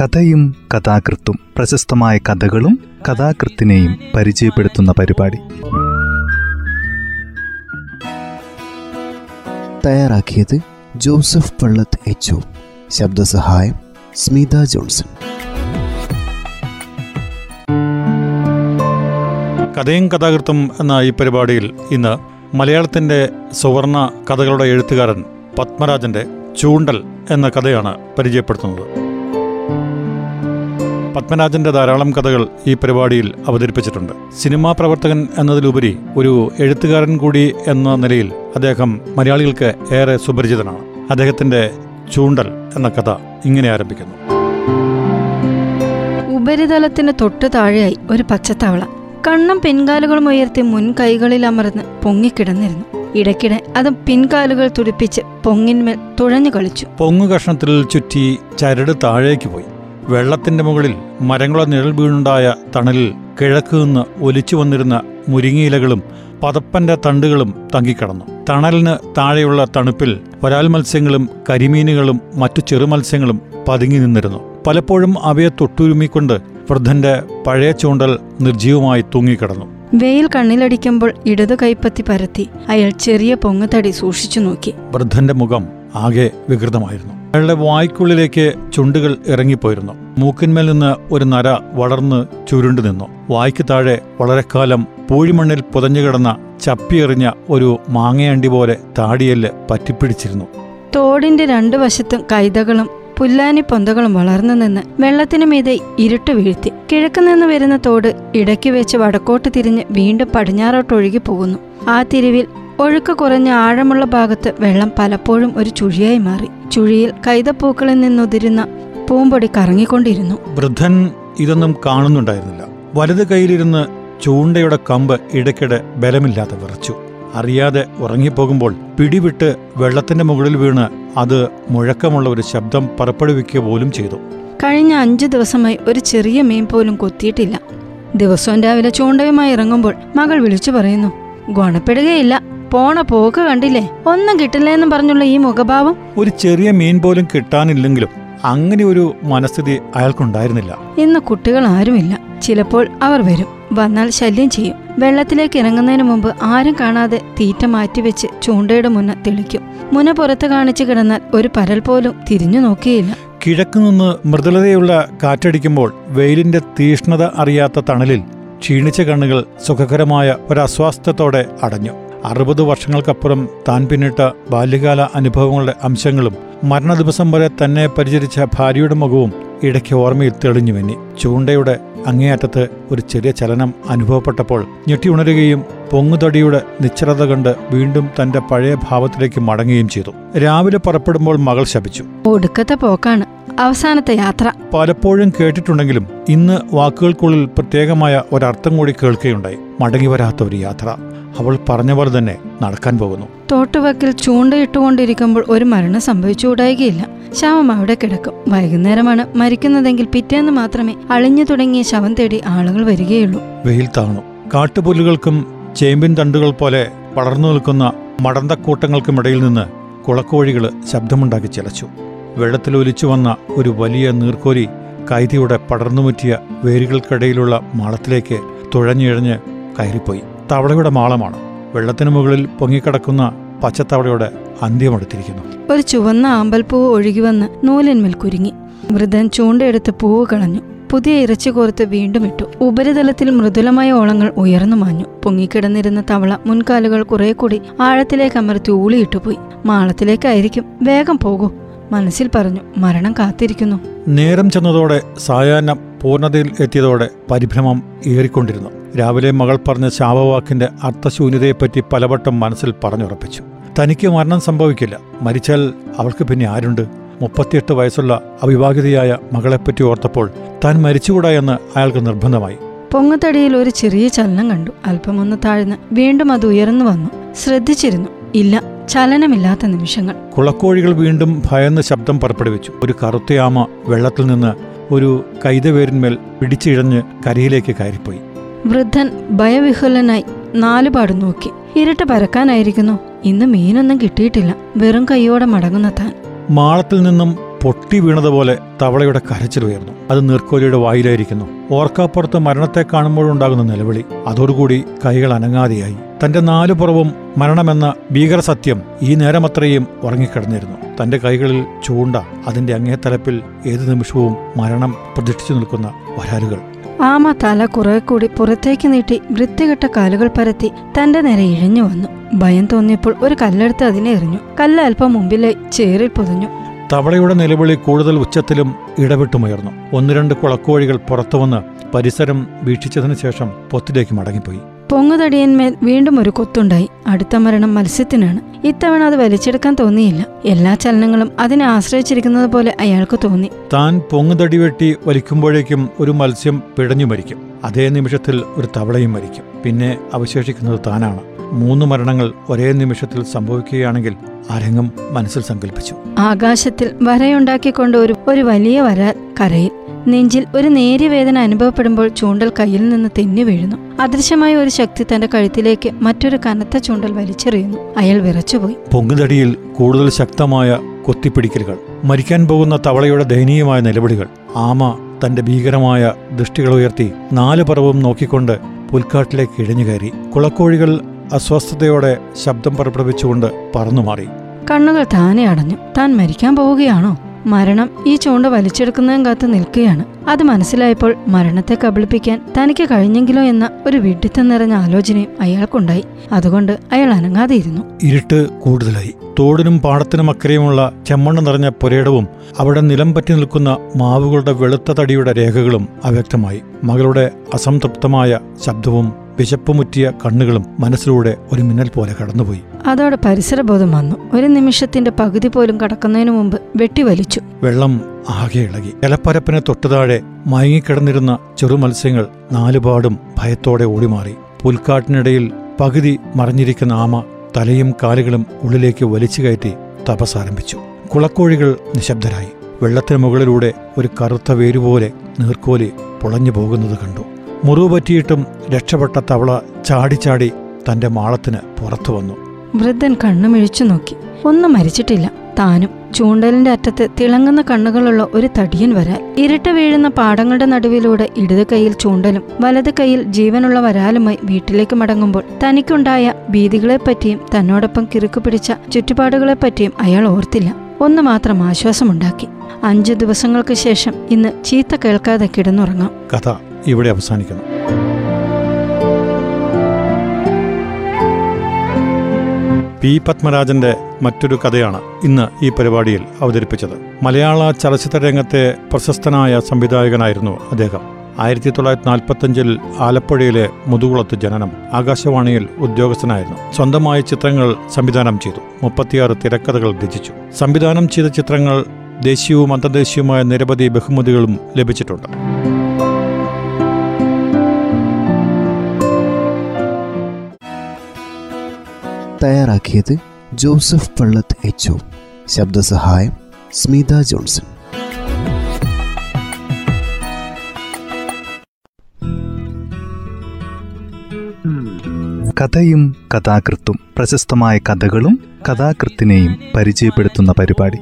കഥയും കഥാകൃത്തും പ്രശസ്തമായ കഥകളും കഥാകൃത്തിനെയും പരിചയപ്പെടുത്തുന്ന പരിപാടി. തയ്യാറാക്കിയത് ജോസഫ് പള്ളത്ത് എച്ച് ശബ്ദസഹായം സ്മിത ജോൺസൺ. കഥയും കഥാകൃത്തും എന്ന ഈ പരിപാടിയിൽ ഇന്ന് മലയാളത്തിന്റെ സുവർണ കഥകളുടെ എഴുത്തുകാരൻ പത്മരാജന്റെ ചൂണ്ടൽ എന്ന കഥയാണ് പരിചയപ്പെടുത്തുന്നത്. പത്മരാജന്റെ ധാരാളം കഥകൾ ഈ പരിപാടിയിൽ അവതരിപ്പിച്ചിട്ടുണ്ട്. സിനിമാ പ്രവർത്തകൻ എന്നതിലുപരി ഒരു എഴുത്തുകാരൻ കൂടി എന്ന നിലയിൽ അദ്ദേഹം മലയാളികൾക്ക് ഏറെ സുപരിചിതനാണ്. അദ്ദേഹത്തിന്റെ ചൂണ്ടൽ എന്ന കഥ ഇങ്ങനെ ആരംഭിക്കുന്നു. ഉപരിതലത്തിന് തൊട്ടു താഴെയായി ഒരു പച്ചത്തവള. കണ്ണും പിൻകാലുകളും ഉയർത്തി മുൻകൈകളിൽ അമർന്ന് പൊങ്ങിക്കിടന്നിരുന്നു ഇടയ്ക്കിടെ അത് പിൻകാലുകൾ തുടിപ്പിച്ച് പൊങ്ങിന്മേൽ തുഴഞ്ഞു കളിച്ചു. പൊങ്ങു കഷ്ണത്തിൽ ചുറ്റി ചരട് താഴേക്ക് പോയി. വെള്ളത്തിന്റെ മുകളിൽ മരങ്ങളോ നിഴൽ വീണുണ്ടായ തണലിൽ കിഴക്ക് നിന്ന് ഒലിച്ചു വന്നിരുന്ന മുരിങ്ങയിലകളും പതപ്പന്റെ തണ്ടുകളും തങ്ങിക്കിടന്നു. തണലിന് താഴെയുള്ള തണുപ്പിൽ വരാൽ മത്സ്യങ്ങളും കരിമീനുകളും മറ്റു ചെറുമത്സ്യങ്ങളും പതുങ്ങി നിന്നിരുന്നു. പലപ്പോഴും അവയെ തൊട്ടുരുമിക്കൊണ്ട് വൃദ്ധന്റെ പഴയ ചൂണ്ടൽ നിർജീവമായി തൂങ്ങിക്കിടന്നു. വെയിൽ കണ്ണിലടിക്കുമ്പോൾ ഇടതു കൈപ്പത്തി പരത്തി അയാൾ ചെറിയ പൊങ്ങത്തടി സൂക്ഷിച്ചു നോക്കി. വൃദ്ധന്റെ മുഖം ആകെ വികൃതമായിരുന്നു. അയാളുടെ വായ്ക്കുള്ളിലേക്ക് ചുണ്ടുകൾ ഇറങ്ങിപ്പോയിരുന്നു. മൂക്കിന്മേൽ നിന്ന് ഒരു നര വളർന്ന് ചുരുണ്ടു നിന്നു. വായ്ക്ക് താഴെ വളരെക്കാലം പൂഴിമണ്ണിൽ പുതഞ്ഞുകിടന്ന ചപ്പിയെറിഞ്ഞ ഒരു മാങ്ങയണ്ടി പോലെ താടിയെല്ല് പറ്റിപ്പിടിച്ചിരുന്നു. തോടിന്റെ രണ്ടു വശത്തും കൈതകളും പുല്ലാനി പൊന്തകളും വളർന്നു നിന്ന് വെള്ളത്തിനു മീതെ ഇരുട്ട് വീഴ്ത്തി. കിഴക്ക് നിന്ന് വരുന്ന തോട് ഇടയ്ക്ക് വെച്ച് വടക്കോട്ട് തിരിഞ്ഞ് വീണ്ടും പടിഞ്ഞാറോട്ട് ഒഴുകി പോകുന്നു. ആ തിരിവിൽ ഒഴുക്ക് കുറഞ്ഞ ആഴമുള്ള ഭാഗത്ത് വെള്ളം പലപ്പോഴും ഒരു ചുഴിയായി മാറി. ചുഴിയിൽ കൈതപ്പൂക്കളിൽ നിന്നുതിരുന്ന പൂമ്പൊടി കറങ്ങിക്കൊണ്ടിരുന്നു. വൃദ്ധൻ ഇതൊന്നും കാണുന്നുണ്ടായിരുന്നില്ല. വലത് കൈയിലിരുന്ന് ചൂണ്ടയുടെ കമ്പ് ഇടയ്ക്കിടെ ബലമില്ലാതെ വിറച്ചു. അറിയാതെ ഉറങ്ങിപ്പോകുമ്പോൾ പിടിവിട്ട് വെള്ളത്തിന്റെ മുകളിൽ വീണ് അത് മുഴക്കമുള്ള ഒരു ശബ്ദം പുറപ്പെടുവിക്കുക പോലും ചെയ്തു. കഴിഞ്ഞ അഞ്ചു ദിവസമായി ഒരു ചെറിയ മീൻ പോലും കൊത്തിയിട്ടില്ല. ദിവസവും രാവിലെ ചൂണ്ടയുമായി ഇറങ്ങുമ്പോൾ മകൾ വിളിച്ചു പറയുന്നു ഗുണപ്പെടുകയില്ല. പോണ പോക്ക് കണ്ടില്ലേ? ഒന്നും കിട്ടില്ലെന്നും പറഞ്ഞുള്ള ഈ മുഖഭാവം. ഒരു ചെറിയ മീൻ പോലും കിട്ടാനില്ലെങ്കിലും അങ്ങനെ ഒരു മനസ്ഥിതി അയാൾക്കുണ്ടായിരുന്നില്ല. ഇന്ന് കുട്ടികൾ ആരുമില്ല ചിലപ്പോൾ അവർ വരും. വന്നാൽ ശല്യം ചെയ്യും. വെള്ളത്തിലേക്ക് ഇറങ്ങുന്നതിന് മുമ്പ് ആരും കാണാതെ തീറ്റ മാറ്റിവെച്ച് ചൂണ്ടയുടെ മുന്ന തെളിക്കും. മുന പുറത്ത് കാണിച്ചു കിടന്നാൽ ഒരു പരൽ പോലും തിരിഞ്ഞു നോക്കിയില്ല. കിഴക്കുനിന്ന് മൃദുലതയുള്ള കാറ്റടിക്കുമ്പോൾ വെയിലിന്റെ തീഷ്ണത അറിയാത്ത തണലിൽ ക്ഷീണിച്ച കണ്ണുകൾ സുഖകരമായ ഒരസ്വാസ്ഥ്യത്തോടെ അടഞ്ഞു. അറുപത് വർഷങ്ങൾക്കപ്പുറം താൻ പിന്നിട്ട ബാല്യകാല അനുഭവങ്ങളുടെ അംശങ്ങളും മരണദിവസം വരെ തന്നെ പരിചരിച്ച ഭാര്യയുടെ മുഖവും ഇടയ്ക്ക് ഓർമ്മയിൽ തെളിഞ്ഞു വെന്നി ചൂണ്ടയുടെ അങ്ങേയറ്റത്ത് ഒരു ചെറിയ ചലനം അനുഭവപ്പെട്ടപ്പോൾ ഞെട്ടിയുണരുകയും പൊങ്ങുതടിയുടെ നിശ്ചലത കണ്ട് വീണ്ടും തന്റെ പഴയ ഭാവത്തിലേക്ക് മടങ്ങുകയും ചെയ്തു. രാവിലെ പുറപ്പെടുമ്പോൾ മകൾ ശപിച്ചു. ഒടുക്കത്തെ പോക്കാണ്. അവസാനത്തെ യാത്ര. പലപ്പോഴും കേട്ടിട്ടുണ്ടെങ്കിലും ഇന്ന് വാക്കുകൾക്കുള്ളിൽ പ്രത്യേകമായ ഒരർത്ഥം കൂടി കേൾക്കുകയുണ്ടായി. മടങ്ങി വരാത്ത ഒരു യാത്ര. അവൾ പറഞ്ഞ പോലെ തന്നെ നടക്കാൻ പോകുന്നു. തോട്ടുവക്കിൽ ചൂണ്ടയിട്ടുകൊണ്ടിരിക്കുമ്പോൾ ഒരു മരണം സംഭവിച്ചുകൂടായികയില്ല. ശവം അവിടെ കിടക്കും. വൈകുന്നേരമാണ്. മരിക്കുന്നതെങ്കിൽ പിറ്റേന്ന് മാത്രമേ അളിഞ്ഞു തുടങ്ങിയ ശവം തേടി ആളുകൾ വരികയുള്ളൂ. വെയിൽ താണു. കാട്ടുപുല്ലുകൾക്കും ചേമ്പിൻ തണ്ടുകൾ പോലെ പടർന്നു നിൽക്കുന്ന മടന്തക്കൂട്ടങ്ങൾക്കുമിടയിൽ നിന്ന് കുളക്കോഴികൾ ശബ്ദമുണ്ടാക്കി ചിലച്ചു. വെള്ളത്തിലൊലിച്ചു വന്ന ഒരു വലിയ നീർക്കോലി കൈതിയുടെ പടർന്നുമുറ്റിയ വേരുകൾക്കിടയിലുള്ള മാളത്തിലേക്ക് തുഴഞ്ഞിഴഞ്ഞ് കയറിപ്പോയി. തവളയുടെ മാളമാണ്. വെള്ളത്തിനു മുകളിൽ പൊങ്ങിക്കിടക്കുന്ന പച്ചത്തവളയുടെ അന്ത്യമെടുത്തിരിക്കുന്നു. ഒരു ചുവന്ന ആമ്പൽപ്പൂവ് ഒഴുകി വന്ന് നൂലിന്മേൽ കുരുങ്ങി. വൃദ്ധൻ ചൂണ്ടയെടുത്ത് പൂവ് കളഞ്ഞു. പുതിയ ഇറച്ചി കോർത്ത് വീണ്ടും ഇട്ടു. ഉപരിതലത്തിൽ മൃദുലമായ ഓളങ്ങൾ ഉയർന്നു മാഞ്ഞു. പൊങ്ങിക്കിടന്നിരുന്ന തവള മുൻകാലുകൾ കുറെ കൂടി ആഴത്തിലേക്ക് അമർത്തി ഊളിയിട്ടുപോയി മാളത്തിലേക്കായിരിക്കും വേഗം പോകൂ. മനസ്സിൽ പറഞ്ഞു മരണം കാത്തിരിക്കുന്നു. നേരം ചെന്നതോടെ സായാഹ്നം പൂർണതയിൽ എത്തിയതോടെ പരിഭ്രമം ഏറിക്കൊണ്ടിരുന്നു. രാവിലെ മകൾ പറഞ്ഞ ശാപവാക്കിന്റെ അർത്ഥശൂന്യതയെപ്പറ്റി പലവട്ടം മനസ്സിൽ പറഞ്ഞുറപ്പിച്ചു. തനിക്ക് മരണം സംഭവിക്കില്ല. മരിച്ചാൽ അവൾക്ക് പിന്നെ ആരുണ്ട്? മുപ്പത്തിയെട്ട് വയസ്സുള്ള അവിവാഹിതയായ മകളെപ്പറ്റി ഓർത്തപ്പോൾ താൻ മരിച്ചുകൂടാ എന്ന് അയാൾക്ക് നിർബന്ധമായി. പൊങ്ങത്തടിയിൽ ഒരു ചെറിയ ചലനം കണ്ടു. അല്പമൊന്ന് താഴ്ന്ന് വീണ്ടും അത് ഉയർന്നു വന്നു. ശ്രദ്ധിച്ചിരുന്നു. ഇല്ല ചലനമില്ലാത്ത നിമിഷങ്ങൾ. കുളക്കോഴികൾ വീണ്ടും ഭയന്ന് ശബ്ദം പുറപ്പെടുവിച്ചു. ഒരു കറുത്തയാമ വെള്ളത്തിൽ നിന്ന് ഒരു കൈതവേരിന്മേൽ പിടിച്ചിഴഞ്ഞ് കരയിലേക്ക് കയറിപ്പോയി. വൃദ്ധൻ ഭയവിഹുലനായി നാലുപാടും നോക്കി. ഇരട്ട പരക്കാനായിരിക്കുന്നു. ഇന്ന് മീനൊന്നും കിട്ടിയിട്ടില്ല. വെറും കൈയോടെ മടങ്ങുന്ന താൻ. മാളത്തിൽ നിന്നും പൊട്ടി വീണതുപോലെ തവളയുടെ കരച്ചിൽ ഉയർന്നു അത് നീർക്കോലിയുടെ വായിലായിരിക്കുന്നു. ഓർക്കാപ്പുറത്ത് മരണത്തെ കാണുമ്പോഴുണ്ടാകുന്ന നിലവിളി അതോടുകൂടി കൈകൾ അനങ്ങാതെയായി. തന്റെ നാലു പുറവും മരണമെന്ന ഭീകര സത്യം ഈ നേരമത്രയും ഉറങ്ങിക്കിടന്നിരുന്നു. തന്റെ കൈകളിൽ ചൂണ്ട അതിന്റെ അങ്ങേത്തലപ്പിൽ ഏതു നിമിഷവും മരണം പ്രതീക്ഷിച്ചു നിൽക്കുന്ന വരാലുകൾ. ആമ തല കുറെ കൂടി പുറത്തേക്ക് നീട്ടി വൃത്തികെട്ട കാലുകൾ പരത്തി തന്റെ നേരെ ഇഴഞ്ഞു വന്നു. ഭയം തോന്നിയപ്പോൾ ഒരു കല്ലെടുത്ത് അതിനെ എറിഞ്ഞു. കല്ല് അല്പം മുമ്പിലെ ചേറിൽ പൊതിഞ്ഞു. തവളയുടെ നിലവിളി കൂടുതൽ ഉച്ചത്തിലും ഇടവിട്ടുമുയർന്നു. ഒന്ന് രണ്ട് കുളക്കോഴികൾ പുറത്തുവന്ന് പരിസരം വീക്ഷിച്ചതിനു ശേഷം പൊത്തിലേക്ക് മടങ്ങിപ്പോയി. പൊങ്ങുതടിയന്മേൽ വീണ്ടും ഒരു കൊത്തുണ്ടായി. അടുത്ത മരണം മത്സ്യത്തിനാണ്. ഇത്തവണ അത് വലിച്ചെടുക്കാൻ തോന്നിയില്ല. എല്ലാ ചലനങ്ങളും അതിനെ ആശ്രയിച്ചിരിക്കുന്നത് പോലെ അയാൾക്ക് തോന്നി. താൻ പൊങ്ങുതടി വെട്ടി വലിക്കുമ്പോഴേക്കും ഒരു മത്സ്യം പിടഞ്ഞു മരിക്കും. അതേ നിമിഷത്തിൽ ഒരു തവളയും മരിക്കും. പിന്നെ അവശേഷിക്കുന്നത് താനാണ്. മൂന്ന് മരണങ്ങൾ ഒരേ നിമിഷത്തിൽ സംഭവിക്കുകയാണെങ്കിൽ അരങ്ങം മനസ്സിൽ സങ്കല്പിച്ചു ആകാശത്തിൽ വരയുണ്ടാക്കിക്കൊണ്ട് ഒരു ഒരു വലിയ വരാൽ കരയിൽ നെഞ്ചിൽ ഒരു നേരിയ വേദന അനുഭവപ്പെടുമ്പോൾ ചൂണ്ടൽ കയ്യിൽ നിന്ന് തെന്നി വീഴുന്നു. അദൃശ്യമായ ഒരു ശക്തി തന്റെ കഴുത്തിലേക്ക് മറ്റൊരു കനത്ത ചൂണ്ടൽ വലിച്ചെറിയുന്നു. അയാൾ വിറച്ചുപോയി. പൊങ്ങുതടിയിൽ കൂടുതൽ ശക്തമായ കൊത്തിപ്പിടിക്കലുകൾ മരിക്കാൻ പോകുന്ന തവളയുടെ ദയനീയമായ നിലവിളികൾ ആമ തന്റെ ഭീകരമായ ദൃഷ്ടികൾ ഉയർത്തി നാല് പറവും നോക്കിക്കൊണ്ട് പുൽക്കാട്ടിലേക്ക് ഇഴഞ്ഞു കയറി. കുളക്കോഴികൾ അസ്വസ്ഥതയോടെ ശബ്ദം പുറപ്പെടുവിച്ചുകൊണ്ട് പറന്നു മാറി കണ്ണുകൾ താനെ അടഞ്ഞു. താൻ മരിക്കാൻ പോവുകയാണോ? മരണം ഈ ചൂണ്ട വലിച്ചെടുക്കുന്നതും കാത്ത് നിൽക്കുകയാണ്. അത് മനസ്സിലായപ്പോൾ മരണത്തെ കബളിപ്പിക്കാൻ തനിക്ക് കഴിഞ്ഞെങ്കിലോ എന്ന ഒരു വിഡിത്തം നിറഞ്ഞ ആലോചനയും അയാൾക്കുണ്ടായി. അതുകൊണ്ട് അയാൾ അനങ്ങാതെയിരുന്നു. ഇരുട്ട് കൂടുതലായി. തോടിനും പാടത്തിനും അക്കരയുമുള്ള ചെമ്മണ്ണ് നിറഞ്ഞ പുരയിടവും അവിടെ നിലം പറ്റി നിൽക്കുന്ന മാവുകളുടെ വെളുത്ത തടിയുടെ രേഖകളും അവ്യക്തമായി. മകളുടെ അസംതൃപ്തമായ ശബ്ദവും വിശപ്പുമുറ്റിയ കണ്ണുകളും മനസ്സിലൂടെ ഒരു മിന്നൽ പോലെ കടന്നുപോയി. അതോടെ പരിസരബോധം വന്നു. ഒരു നിമിഷത്തിന്റെ പകുതി പോലും കടക്കുന്നതിനു മുമ്പ് വെട്ടിവലിച്ചു വെള്ളം ആകെ ഇളകി. ജലപ്പരപ്പിന് തൊട്ടുതാഴെ മയങ്ങിക്കിടന്നിരുന്ന ചെറു മത്സ്യങ്ങൾ നാലുപാടും ഭയത്തോടെ ഓടിമാറി. പുൽക്കാട്ടിനിടയിൽ പകുതി മറിഞ്ഞിരിക്കുന്ന ആമ തലയും കാലുകളും ഉള്ളിലേക്ക് വലിച്ചു കയറ്റി തപസാരംഭിച്ചു കുളക്കോഴികൾ നിശബ്ദരായി. വെള്ളത്തിന് മുകളിലൂടെ ഒരു കറുത്ത വേരുപോലെ നീർക്കോലി പൊളഞ്ഞു പോകുന്നത് കണ്ടു. മുറിവ് പറ്റിയിട്ടും രക്ഷപ്പെട്ട തവള ചാടിച്ചാടി തന്റെ മാളത്തിന് പുറത്തു വന്നു. വൃദ്ധൻ കണ്ണുമിഴിച്ചു നോക്കി. ഒന്നും മരിച്ചിട്ടില്ല. താനും ചൂണ്ടലിന്റെ അറ്റത്ത് തിളങ്ങുന്ന കണ്ണുകളുള്ള ഒരു തടിയൻ വരാൽ. ഇരട്ട വീഴുന്ന പാടങ്ങളുടെ നടുവിലൂടെ ഇടത് കൈയിൽ ചൂണ്ടലും വലത് കൈയിൽ ജീവനുള്ള വരാലുമായി വീട്ടിലേക്ക് മടങ്ങുമ്പോൾ തനിക്കുണ്ടായ ഭീതികളെപ്പറ്റിയും തന്നോടൊപ്പം കിറുക്കു പിടിച്ച ചുറ്റുപാടുകളെപ്പറ്റിയും അയാൾ ഓർത്തില്ല. ഒന്ന് മാത്രം ആശ്വാസമുണ്ടാക്കി. അഞ്ചു ദിവസങ്ങൾക്ക് ശേഷം ഇന്ന് ചീത്ത കേൾക്കാതെ കിടന്നുറങ്ങാം. കഥ ഇവിടെ അവസാനിക്കുന്നു. പി. പത്മരാജന്റെ മറ്റൊരു കഥയാണ് ഇന്ന് ഈ പരിപാടിയിൽ അവതരിപ്പിച്ചത്. മലയാള ചലച്ചിത്ര രംഗത്തെ പ്രശസ്തനായ സംവിധായകനായിരുന്നു അദ്ദേഹം. ആയിരത്തി തൊള്ളായിരത്തി നാൽപ്പത്തഞ്ചിൽ ആലപ്പുഴയിലെ മുതുകുളത്ത് ജനനം ആകാശവാണിയിൽ ഉദ്യോഗസ്ഥനായിരുന്നു. സ്വന്തമായ ചിത്രങ്ങൾ സംവിധാനം ചെയ്തു. മുപ്പത്തിയാറ് തിരക്കഥകൾ രചിച്ചു. സംവിധാനം ചെയ്ത ചിത്രങ്ങൾ ദേശീയവും അന്തർദേശീയവുമായ നിരവധി ബഹുമതികളും ലഭിച്ചിട്ടുണ്ട്. തയ്യാറാക്കിയത് ജോസഫ് പള്ളത്ത് എച്ച് ശബ്ദസഹായം സ്മിത ജോൺസൺ. കഥയും കഥാകൃത്തും പ്രശസ്തമായ കഥകളും കഥാകൃത്തിനെയും പരിചയപ്പെടുത്തുന്ന പരിപാടി.